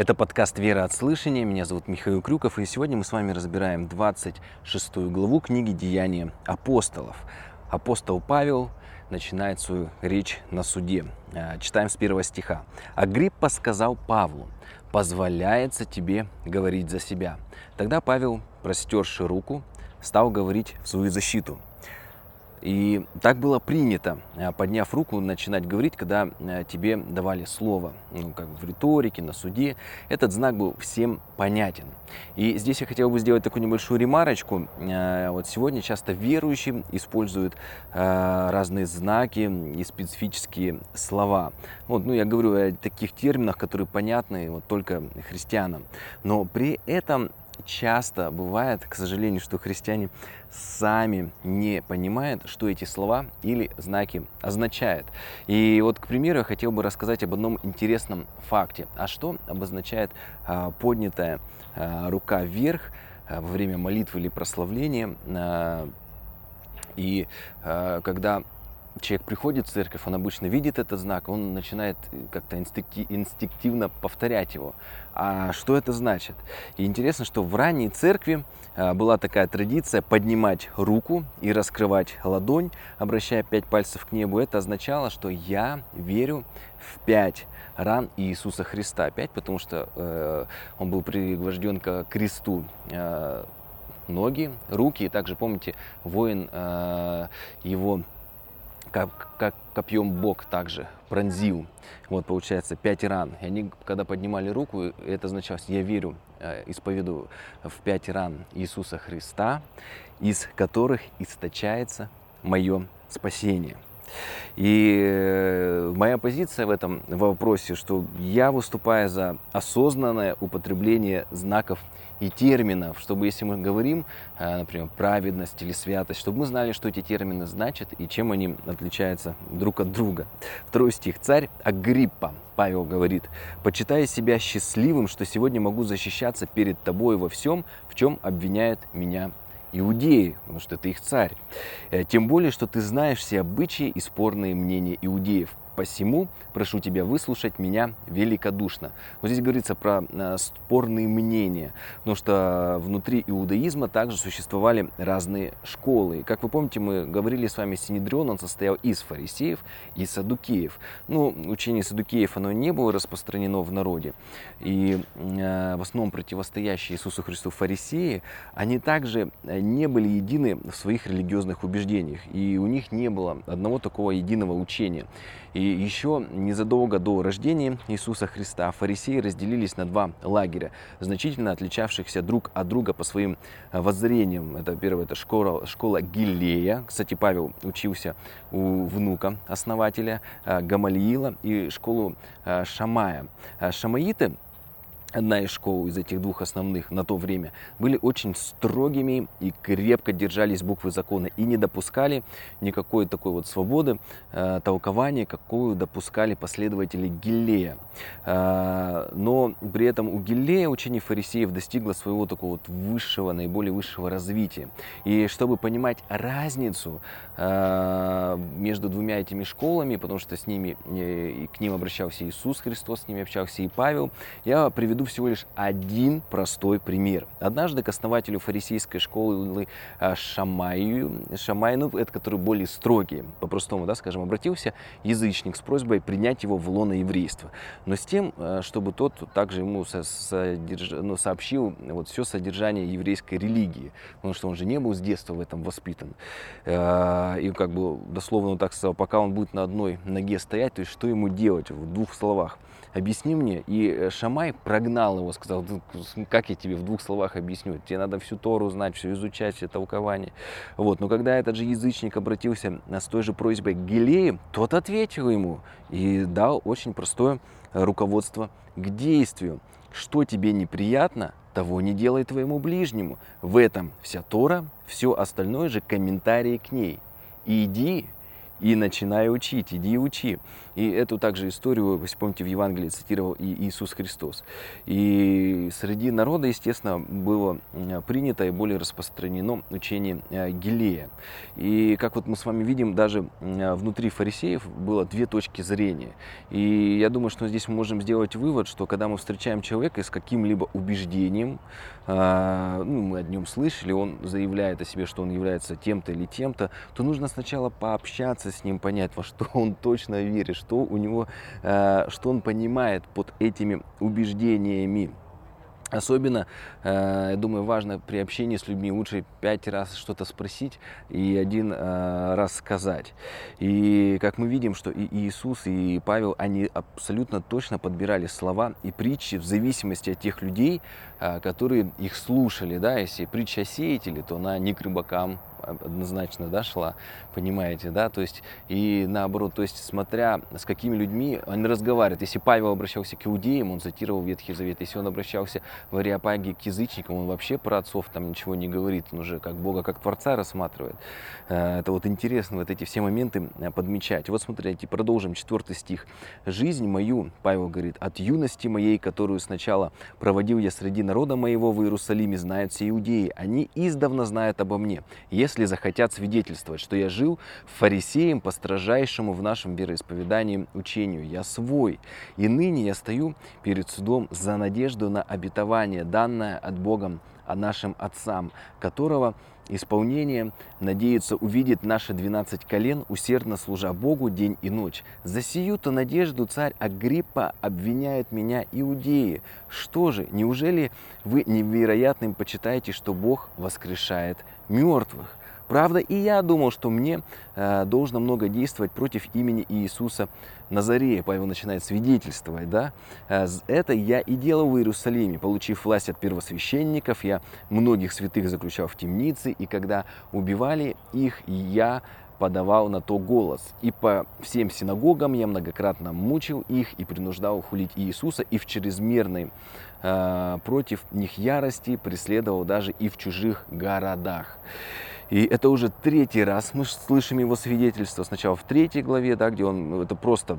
Это подкаст «Вера от слышания». Меня зовут Михаил Крюков, и сегодня мы с вами разбираем 26 главу книги «Деяния апостолов». Апостол Павел начинает свою речь на суде. А, читаем с первого стиха. «Агриппа сказал Павлу, позволяется тебе говорить за себя». Тогда Павел, простерши руку, стал говорить в свою защиту – и так было принято, э, подняв руку, начинать говорить, когда э, тебе давали слово, ну, как в риторике, на суде. Этот знак был всем понятен. И здесь я хотел бы сделать такую небольшую ремарочку. Э, вот сегодня часто верующие используют разные знаки и специфические слова. Вот, ну, я говорю о таких терминах, которые понятны вот только христианам. Но при этом часто бывает, к сожалению, что христиане сами не понимают, что эти слова или знаки означают. И вот, к примеру, я хотел бы рассказать об одном интересном факте. А что обозначает а, поднятая а, рука вверх а, во время молитвы или прославления? И когда человек приходит в церковь, он обычно видит этот знак, он начинает как-то инстинктивно повторять его. А что это значит? И интересно, что в ранней церкви а, была такая традиция поднимать руку и раскрывать ладонь, обращая пять пальцев к небу. Это означало, что я верю в пять ран Иисуса Христа. Пять, потому что э, он был пригвожден к кресту. Э, ноги, руки, и также помните, воин э, его как, как копьем Бог также пронзил. Вот получается пять ран. И они, когда поднимали руку, это означало, я верю, э, исповедую в пять ран Иисуса Христа, из которых источается мое спасение. И э, моя позиция в этом вопросе, что я выступаю за осознанное употребление знаков и терминов, чтобы если мы говорим, э, например, праведность или святость, чтобы мы знали, что эти термины значат и чем они отличаются друг от друга. Второй стих. Царь Агриппа, Павел говорит, «Почитая себя счастливым, что сегодня могу защищаться перед тобой во всем, в чем обвиняют меня иудеи, потому что это их царь. Э, тем более, что ты знаешь все обычаи и спорные мнения иудеев. Посему прошу тебя выслушать меня великодушно. Вот здесь говорится про э, спорные мнения, потому что внутри иудаизма также существовали разные школы. Как вы помните, мы говорили с вами, Синедрион, он состоял из фарисеев и садукеев. Ну, учение садукеев, оно не было распространено в народе. И э, в основном противостоящие Иисусу Христу фарисеи, они также э, не были едины в своих религиозных убеждениях. И у них не было одного такого единого учения. И еще незадолго до рождения Иисуса Христа фарисеи разделились на два лагеря, значительно отличавшихся друг от друга по своим э, воззрениям. Это первое, это школа, школа Гилея. Кстати, Павел учился у внука основателя э, Гамалиила и школу э, Шамая. Шамаиты одна из школ из этих двух основных на то время, были очень строгими и крепко держались буквы закона и не допускали никакой такой вот свободы э, толкования, какую допускали последователи Гиллея. Э, но при этом у Гиллея учение фарисеев достигло своего такого вот высшего, наиболее высшего развития. И чтобы понимать разницу э, между двумя этими школами, потому что с ними, э, к ним обращался Иисус Христос, с ними общался и Павел, я приведу приведу всего лишь один простой пример. Однажды к основателю фарисейской школы а, Шамаю, Шамай, ну, это который более строгий, по-простому, да, скажем, обратился язычник с просьбой принять его в лоно еврейства. Но с тем, а, чтобы тот также ему содерж... ну, сообщил вот все содержание еврейской религии, потому что он же не был с детства в этом воспитан. А, и как бы дословно так сказал, пока он будет на одной ноге стоять, то есть что ему делать в двух словах объясни мне. И э, Шамай прогнал его, сказал, как я тебе в двух словах объясню, тебе надо всю Тору знать, все изучать, все толкования. Вот. Но когда этот же язычник обратился с той же просьбой к Гилею, тот ответил ему и дал очень простое руководство к действию. Что тебе неприятно, того не делай твоему ближнему. В этом вся Тора, все остальное же комментарии к ней. И иди и начинай учить, иди учи. И эту также историю, вы помните, в Евангелии цитировал и Иисус Христос. И среди народа, естественно, было принято и более распространено учение э, Гилея. И как вот мы с вами видим, даже внутри фарисеев было две точки зрения. И я думаю, что здесь мы можем сделать вывод, что когда мы встречаем человека с каким-либо убеждением, а, ну, мы о нем слышали, он заявляет о себе, что он является тем-то или тем-то, то нужно сначала пообщаться с ним, понять, во что он точно верит, что у него, а, что он понимает под этими убеждениями. Особенно, э, я думаю, важно при общении с людьми лучше пять раз что-то спросить и один э, раз сказать. И как мы видим, что и Иисус, и Павел, они абсолютно точно подбирали слова и притчи в зависимости от тех людей, э, которые их слушали. Да? Если притча о сеятеле, то она не к рыбакам, однозначно да, понимаете, да, то есть и наоборот, то есть смотря с какими людьми он разговаривает. Если Павел обращался к иудеям, он цитировал Ветхий Завет, если он обращался в Ариапаге к язычникам, он вообще про отцов там ничего не говорит, он уже как Бога, как Творца рассматривает. Э, это вот интересно, вот эти все моменты э, подмечать. Вот смотрите, продолжим, четвертый стих. «Жизнь мою, Павел говорит, от юности моей, которую сначала проводил я среди народа моего в Иерусалиме, знают все иудеи. Они издавна знают обо мне. Если захотят свидетельствовать, что я жил фарисеем по в нашем вероисповедании учению. Я свой, и ныне я стою перед судом за надежду на обетование, данное от Бога о нашим отцам, которого исполнение надеется увидеть наши двенадцать колен, усердно служа Богу день и ночь. За сию-то надежду царь Агриппа обвиняет меня иудеи. Что же, неужели вы невероятным почитаете, что Бог воскрешает мертвых? Правда, и я думал, что мне э, должно много действовать против имени Иисуса Назарея. Павел начинает свидетельствовать, да. Э, это я и делал в Иерусалиме, получив власть от первосвященников. Я многих святых заключал в темнице, и когда убивали их, я подавал на то голос. И по всем синагогам я многократно мучил их и принуждал хулить Иисуса, и в чрезмерной э, против них ярости преследовал даже и в чужих городах. И это уже третий раз мы слышим его свидетельство. Сначала в третьей главе, да, где он, ну, это просто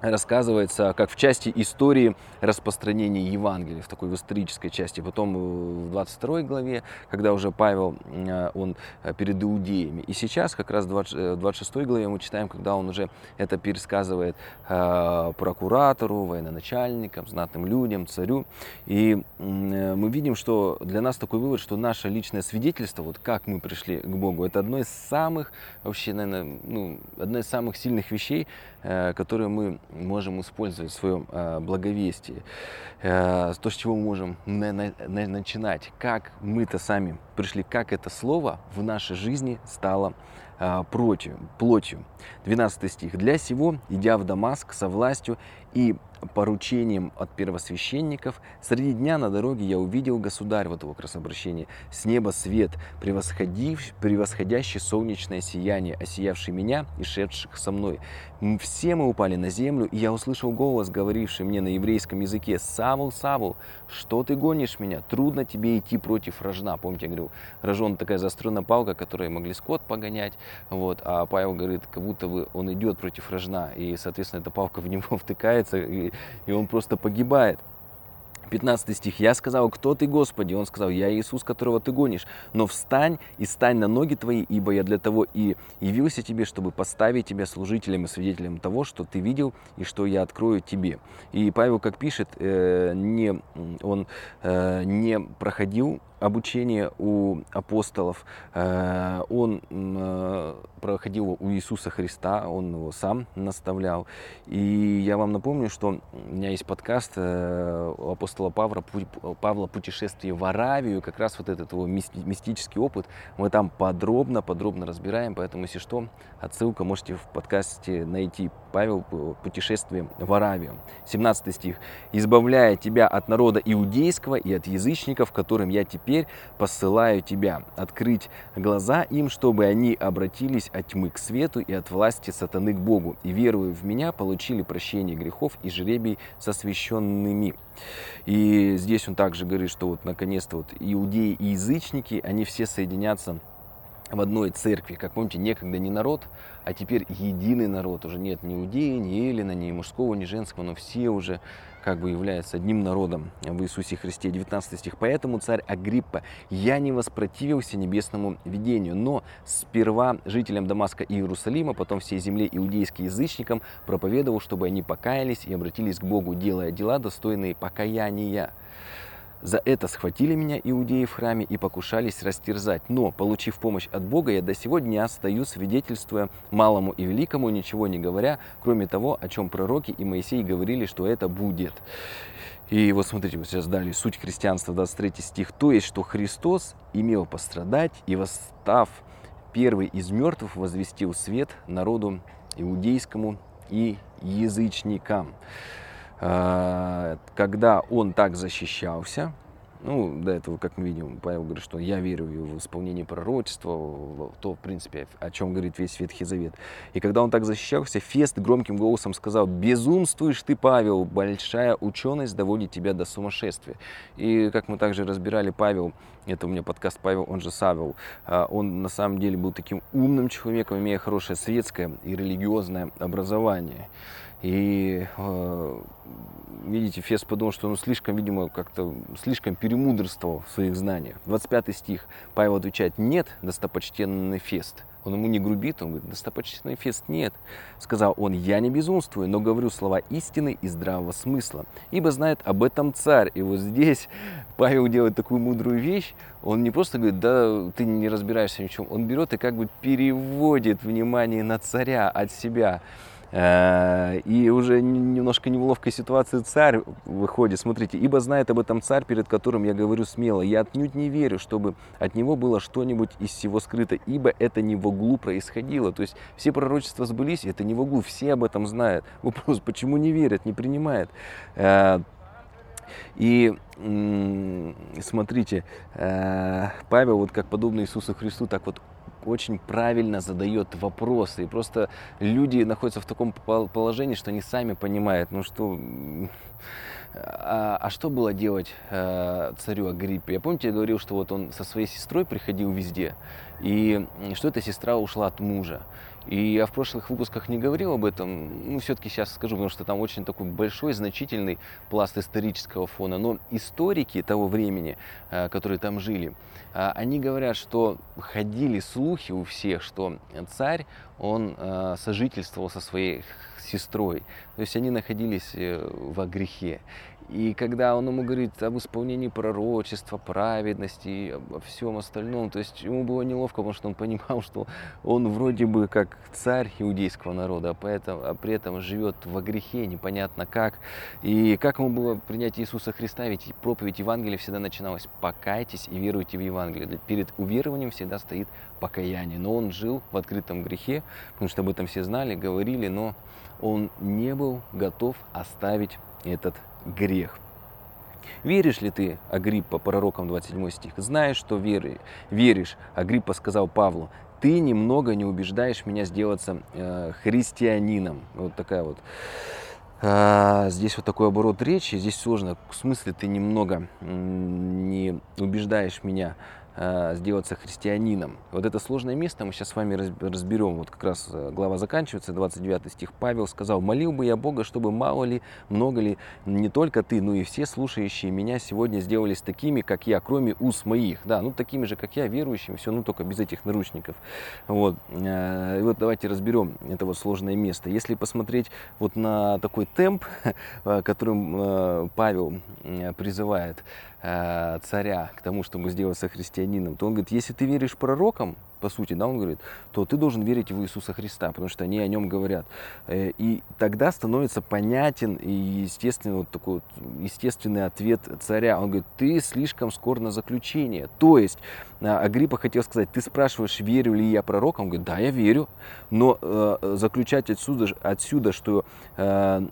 рассказывается как в части истории распространения Евангелия, в такой в исторической части. Потом в 22 главе, когда уже Павел, э, он э, перед иудеями. И сейчас как раз в 26 э, главе мы читаем, когда он уже это пересказывает прокуратору, военачальникам, знатным людям, царю. И мы видим, что для нас такой вывод, что наше личное свидетельство, вот как мы пришли к Богу, это одно из самых, вообще, наверное, ну, одно из самых сильных вещей, которые мы можем использовать в своем э, благовестии, э, то, с чего мы можем на, на, на, начинать, как мы-то сами пришли, как это слово в нашей жизни стало э, против, плотью. 12 стих. «Для сего, идя в Дамаск со властью и поручением от первосвященников, среди дня на дороге я увидел государь, вот его как раз обращение, с неба свет, превосходящий солнечное сияние, осиявший меня и шедших со мной. Все мы упали на землю, и я услышал голос, говоривший мне на еврейском языке, «Савул, Савул, что ты гонишь меня? Трудно тебе идти против рожна». Помните, я говорил, рожон такая заостренная палка, которой могли скот погонять, вот, а Павел говорит, как будто бы он идет против рожна, и, соответственно, эта палка в него втыкается, и и, он просто погибает. 15 стих. «Я сказал, кто ты, Господи?» Он сказал, «Я Иисус, которого ты гонишь. Но встань и стань на ноги твои, ибо я для того и явился тебе, чтобы поставить тебя служителем и свидетелем того, что ты видел и что я открою тебе». И Павел, как пишет, э, не, он э, не проходил обучение у апостолов. Э, он э, проходил у Иисуса Христа, он его сам наставлял. И я вам напомню, что у меня есть подкаст э, у апостола Павла, Павла «Путешествие в Аравию». Как раз вот этот его мистический опыт мы там подробно, подробно разбираем. Поэтому, если что, отсылка можете в подкасте найти. Павел «Путешествие в Аравию». 17 стих. «Избавляя тебя от народа иудейского и от язычников, которым я теперь теперь посылаю тебя открыть глаза им, чтобы они обратились от тьмы к свету и от власти сатаны к Богу, и, веруя в меня, получили прощение грехов и жребий с освященными». И здесь он также говорит, что вот наконец-то вот иудеи и язычники, они все соединятся в одной церкви. Как помните, некогда не народ, а теперь единый народ. Уже нет ни иудеи, ни эллина, ни мужского, ни женского, но все уже как бы являются одним народом в Иисусе Христе. 19 стих. «Поэтому, царь Агриппа, я не воспротивился небесному видению, но сперва жителям Дамаска и Иерусалима, потом всей земле иудейским язычникам проповедовал, чтобы они покаялись и обратились к Богу, делая дела, достойные покаяния». За это схватили меня иудеи в храме и покушались растерзать. Но, получив помощь от Бога, я до сегодня стою, свидетельствуя малому и великому, ничего не говоря, кроме того, о чем пророки и Моисей говорили, что это будет. И вот смотрите, вот сейчас дали суть христианства, 23 стих. То есть, что Христос имел пострадать и восстав первый из мертвых возвестил свет народу иудейскому и язычникам. А, когда он так защищался, ну, до этого, как мы видим, Павел говорит, что я верю в исполнение пророчества, то, в принципе, о чем говорит весь Ветхий Завет. И когда он так защищался, Фест громким голосом сказал, безумствуешь ты, Павел, большая ученость доводит тебя до сумасшествия. И как мы также разбирали, Павел, это у меня подкаст Павел, он же Савел, а, он на самом деле был таким умным человеком, имея хорошее светское и религиозное образование. И э, видите, Фес подумал, что он слишком, видимо, как-то слишком перемудрствовал в своих знаниях. 25 стих. Павел отвечает, нет, достопочтенный Фест. Он ему не грубит, он говорит, достопочтенный Фест, нет. Сказал он, я не безумствую, но говорю слова истины и здравого смысла, ибо знает об этом царь. И вот здесь Павел делает такую мудрую вещь, он не просто говорит, да, ты не разбираешься ни в чем, он берет и как бы переводит внимание на царя от себя. Э, и уже немножко неловкой ситуации царь выходит. Смотрите, ибо знает об этом царь, перед которым я говорю смело. Я отнюдь не верю, чтобы от него было что-нибудь из всего скрыто, ибо это не в углу происходило. То есть все пророчества сбылись, это не в углу, все об этом знают. Вопрос, почему не верят, не принимают? Э, и смотрите, э, Павел, вот как подобно Иисусу Христу, так вот очень правильно задает вопросы. И просто люди находятся в таком положении, что они сами понимают, ну что, а, а что было делать э, царю Агриппе? Я помните, я говорил, что вот он со своей сестрой приходил везде, и что эта сестра ушла от мужа. И я в прошлых выпусках не говорил об этом, ну, все-таки сейчас скажу, потому что там очень такой большой, значительный пласт исторического фона. Но историки того времени, э, которые там жили, э, они говорят, что ходили слухи у всех, что царь, он э, сожительствовал со своей сестрой. То есть они находились во грехе. И когда он ему говорит об исполнении пророчества, праведности обо всем остальном, то есть ему было неловко, потому что он понимал, что он вроде бы как царь иудейского народа, а, поэтому, а при этом живет во грехе, непонятно как. И как ему было принять Иисуса Христа, ведь проповедь Евангелия всегда начиналась «покайтесь и веруйте в Евангелие». Перед уверованием всегда стоит покаяние. Но он жил в открытом грехе, потому что об этом все знали, говорили, но он не был готов оставить этот грех. Веришь ли ты, Агриппа, пророкам 27 стих? Знаешь, что веры, веришь, Агриппа сказал Павлу, ты немного не убеждаешь меня сделаться э, христианином. Вот такая вот. А, здесь вот такой оборот речи, здесь сложно. В смысле ты немного не убеждаешь меня сделаться христианином. Вот это сложное место мы сейчас с вами разберем. Вот как раз э, глава заканчивается, 29 стих. Павел сказал, молил бы я Бога, чтобы мало ли, много ли, не только ты, но и все слушающие меня сегодня сделались такими, как я, кроме уст моих. Да, ну такими же, как я, верующими, все, ну только без этих наручников. Вот. Э, и вот давайте разберем это вот сложное место. Если посмотреть вот на такой темп, которым Павел призывает царя к тому, чтобы сделаться христианином, то он говорит, если ты веришь пророкам, по сути, да, он говорит, то ты должен верить в Иисуса Христа, потому что они о нем говорят. Э, и тогда становится понятен и естественный, вот такой вот, естественный ответ царя. Он говорит, ты слишком скор на заключение. То есть а, Агриппа хотел сказать, ты спрашиваешь, верю ли я пророкам? Он говорит, да, я верю. Но э, заключать отсюда, отсюда, что, э,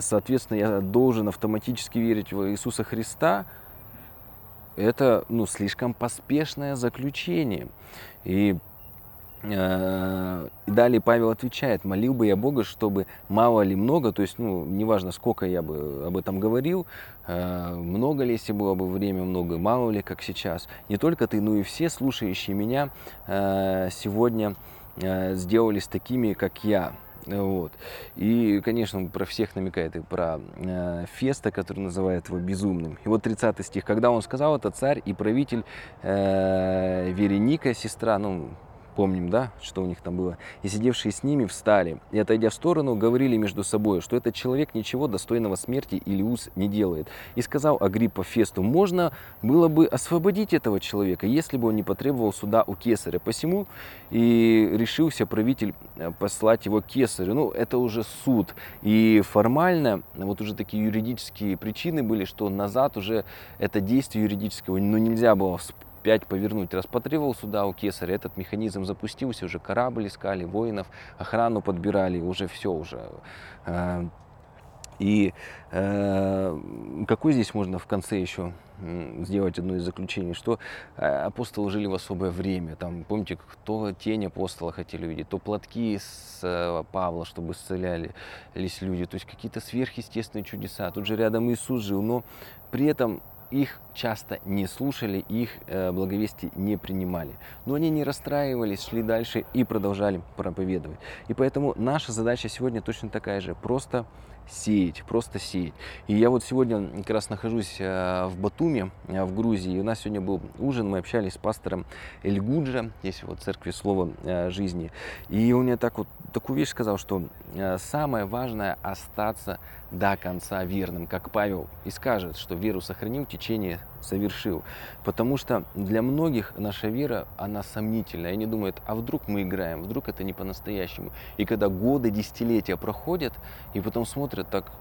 соответственно, я должен автоматически верить в Иисуса Христа – это ну, слишком поспешное заключение. И Э, и далее Павел отвечает, молил бы я Бога, чтобы мало ли много, то есть, ну, неважно, сколько я бы об этом говорил, э, много ли, если было бы время много, мало ли, как сейчас. Не только ты, но и все слушающие меня э, сегодня сделались такими, как я. Вот. И, конечно, про всех намекает и про э, Феста, который называет его безумным. И вот 30 стих. Когда он сказал это, царь и правитель э, Вереника, сестра, ну, помним, да, что у них там было, и сидевшие с ними встали, и, отойдя в сторону, говорили между собой, что этот человек ничего достойного смерти или уз не делает. И сказал Агриппа Фесту, можно было бы освободить этого человека, если бы он не потребовал суда у кесаря. Посему и решился правитель э, послать его к кесарю. Ну, это уже суд. И формально, вот уже такие юридические причины были, что назад уже это действие юридического, ну, нельзя было 5 повернуть. Раз потребовал сюда у кесаря, этот механизм запустился, уже корабль искали, воинов, охрану подбирали, уже все уже. Э, и э, какой здесь можно в конце еще сделать одно из заключений, что э, апостолы жили в особое время. Там, помните, кто тень апостола хотели видеть, то платки с Павла, чтобы исцелялись люди, то есть какие-то сверхъестественные чудеса. Тут же рядом Иисус жил, но при этом их часто не слушали, их э, благовестие не принимали. Но они не расстраивались, шли дальше и продолжали проповедовать. И поэтому наша задача сегодня точно такая же. Просто сеять, просто сеять. И я вот сегодня как раз нахожусь э, в Батуме, э, в Грузии. И у нас сегодня был ужин, мы общались с пастором Эльгуджа, здесь вот церкви Слова жизни. И он мне так вот такую вещь сказал, что самое важное остаться до конца верным, как Павел и скажет, что веру сохранил, течение совершил. Потому что для многих наша вера, она сомнительная. Они думают, а вдруг мы играем, вдруг это не по-настоящему. И когда годы, десятилетия проходят, и потом смотрят так,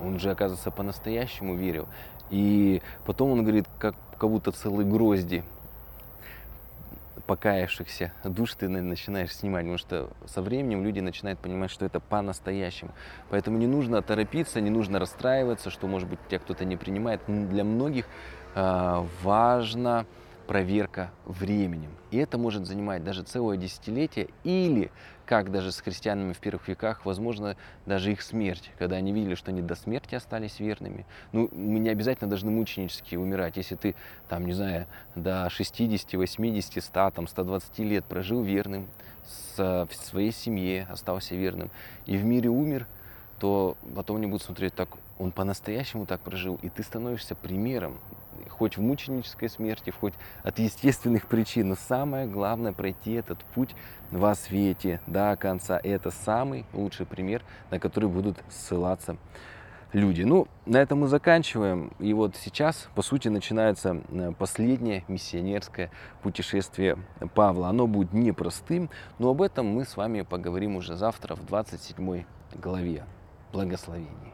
он же, оказывается, по-настоящему верил. И потом он говорит, как, как будто целые грозди покаявшихся душ ты начинаешь снимать, потому что со временем люди начинают понимать, что это по-настоящему. Поэтому не нужно торопиться, не нужно расстраиваться, что, может быть, тебя кто-то не принимает. Для многих э, важно проверка временем. И это может занимать даже целое десятилетие или, как даже с христианами в первых веках, возможно, даже их смерть, когда они видели, что они до смерти остались верными. Ну, мы не обязательно должны мученически умирать. Если ты, там, не знаю, до 60, 80, 100, там, 120 лет прожил верным, с, в своей семье остался верным, и в мире умер, то потом они будут смотреть так, он по-настоящему так прожил, и ты становишься примером хоть в мученической смерти, хоть от естественных причин. Но самое главное пройти этот путь во свете до конца. Это самый лучший пример, на который будут ссылаться люди. Ну, на этом мы заканчиваем. И вот сейчас, по сути, начинается э, последнее миссионерское путешествие Павла. Оно будет непростым, но об этом мы с вами поговорим уже завтра в 27 главе. Благословений.